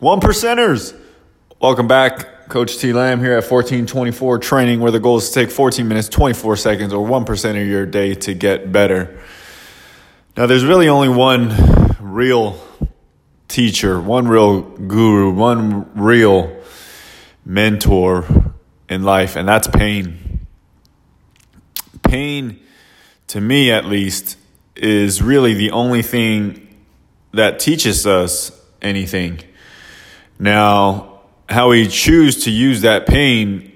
One percenters. Welcome back. Coach T Lamb here at 1424 training, where the goal is to take 14 minutes, 24 seconds, or 1% of your day to get better. Now, there's really only one real teacher, one real guru, one real mentor in life, and that's pain. Pain, to me at least, is really the only thing that teaches us anything. Now, how we choose to use that pain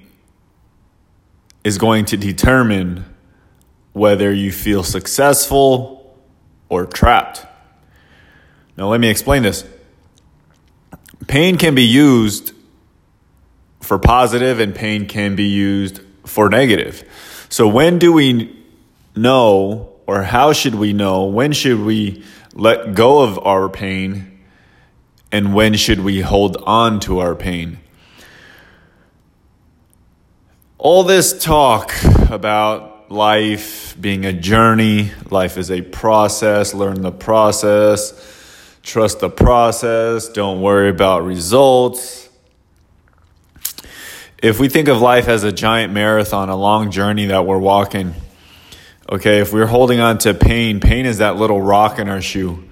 is going to determine whether you feel successful or trapped. Now, let me explain this. Pain can be used for positive, and pain can be used for negative. So, when do we know, or how should we know, when should we let go of our pain and when should we hold on to our pain? All this talk about life being a journey, life is a process, learn the process, trust the process, don't worry about results. If we think of life as a giant marathon, a long journey that we're walking, okay, if we're holding on to pain, pain is that little rock in our shoe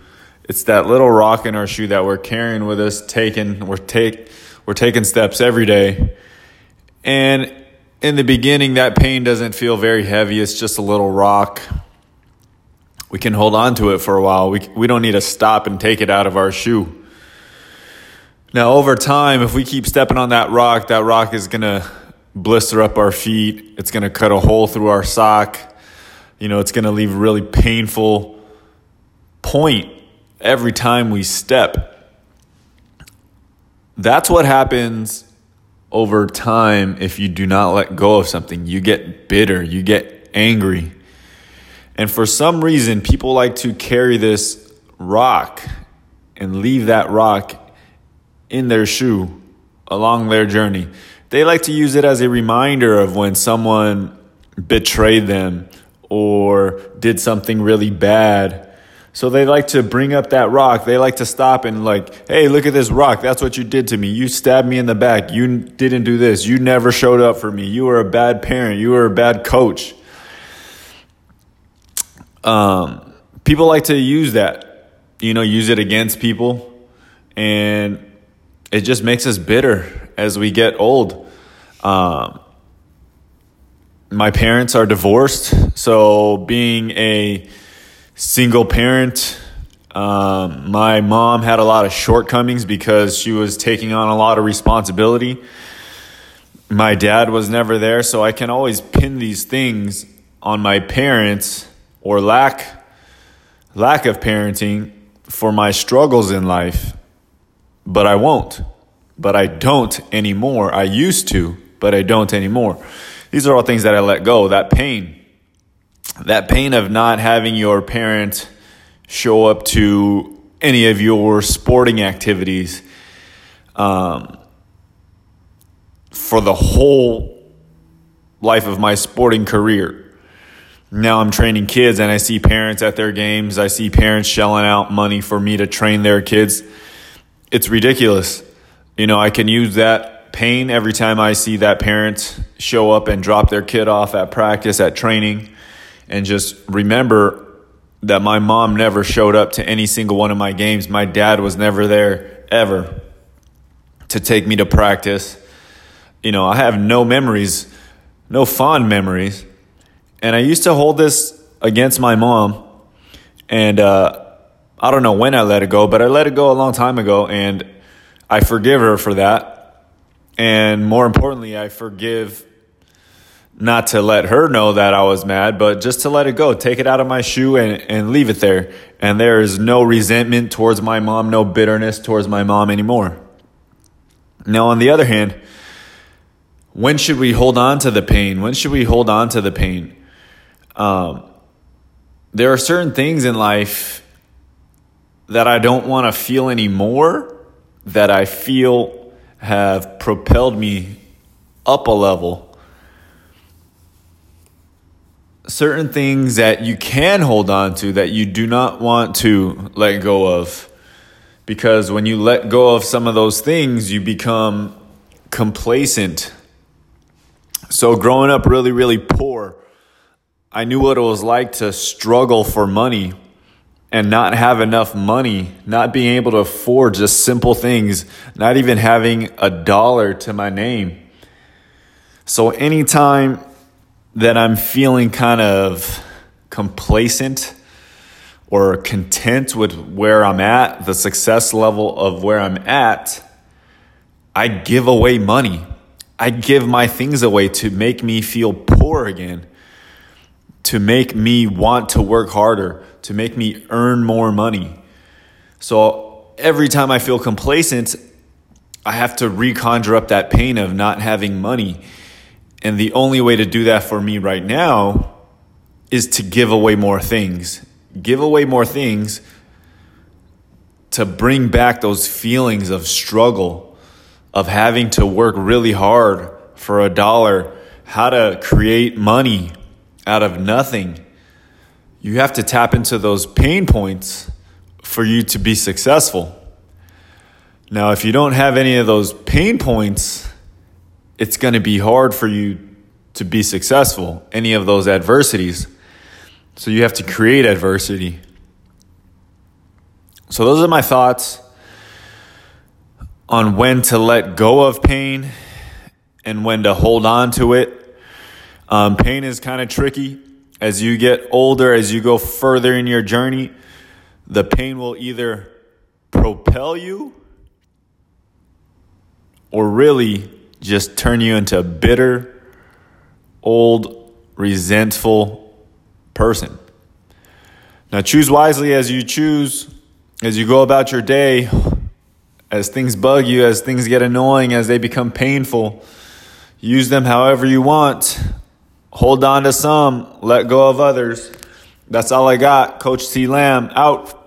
it's that little rock in our shoe that we're carrying with us, taking we're take we're taking steps every day. And in the beginning that pain doesn't feel very heavy, it's just a little rock. We can hold on to it for a while. We we don't need to stop and take it out of our shoe. Now, over time, if we keep stepping on that rock, that rock is going to blister up our feet. It's going to cut a hole through our sock. You know, it's going to leave a really painful point every time we step. That's what happens over time if you do not let go of something. You get bitter, you get angry. And for some reason, people like to carry this rock and leave that rock in their shoe along their journey. They like to use it as a reminder of when someone betrayed them or did something really bad so they like to bring up that rock. They like to stop and like, hey, look at this rock. That's what you did to me. You stabbed me in the back. You didn't do this. You never showed up for me. You were a bad parent. You were a bad coach. Um, people like to use that, you know, use it against people, and it just makes us bitter as we get old. Um, my parents are divorced, so being a single parent. Um, my mom had a lot of shortcomings because she was taking on a lot of responsibility. My dad was never there, so I can always pin these things on my parents or lack lack of parenting for my struggles in life. But I won't. But I don't anymore. I used to, but I don't anymore. These are all things that I let go, that pain that pain of not having your parent show up to any of your sporting activities um, for the whole life of my sporting career. Now I'm training kids and I see parents at their games. I see parents shelling out money for me to train their kids. It's ridiculous. You know, I can use that pain every time I see that parent show up and drop their kid off at practice, at training and just remember that my mom never showed up to any single one of my games. My dad was never there ever to take me to practice. You know, I have no memories, no fond memories. And I used to hold this against my mom. And uh, I don't know when I let it go, but I let it go a long time ago. And I forgive her for that. And more importantly, I forgive not to let her know that I was mad, but just to let it go, take it out of my shoe and, and leave it there. And there is no resentment towards my mom, no bitterness towards my mom anymore. Now, on the other hand, when should we hold on to the pain? When should we hold on to the pain? Um, there are certain things in life that I don't want to feel anymore that I feel have propelled me up a level certain things that you can hold on to that you do not want to let go of Because when you let go of some of those things, you become complacent. So, growing up really, really poor, I knew what it was like to struggle for money and not have enough money, not being able to afford just simple things, not even having a dollar to my name. So, anytime that I'm feeling kind of complacent or content with where I'm at, the success level of where I'm at, I give away money. I give my things away to make me feel poor again, to make me want to work harder, to make me earn more money. So every time I feel complacent, I have to reconjure up that pain of not having money. And the only way to do that for me right now is to give away more things. Give away more things to bring back those feelings of struggle, of having to work really hard for a dollar, how to create money out of nothing. You have to tap into those pain points for you to be successful. Now, if you don't have any of those pain points, it's going to be hard for you to be successful, any of those adversities. So you have to create adversity. So, those are my thoughts on when to let go of pain and when to hold on to it. Um, pain is kind of tricky. As you get older, as you go further in your journey, the pain will either propel you or really just turn you into a bitter, old, resentful person. Now, choose wisely as you choose, as you go about your day, as things bug you, as things get annoying, as they become painful. Use them however you want. Hold on to some, let go of others. That's all I got. Coach C. Lamb out.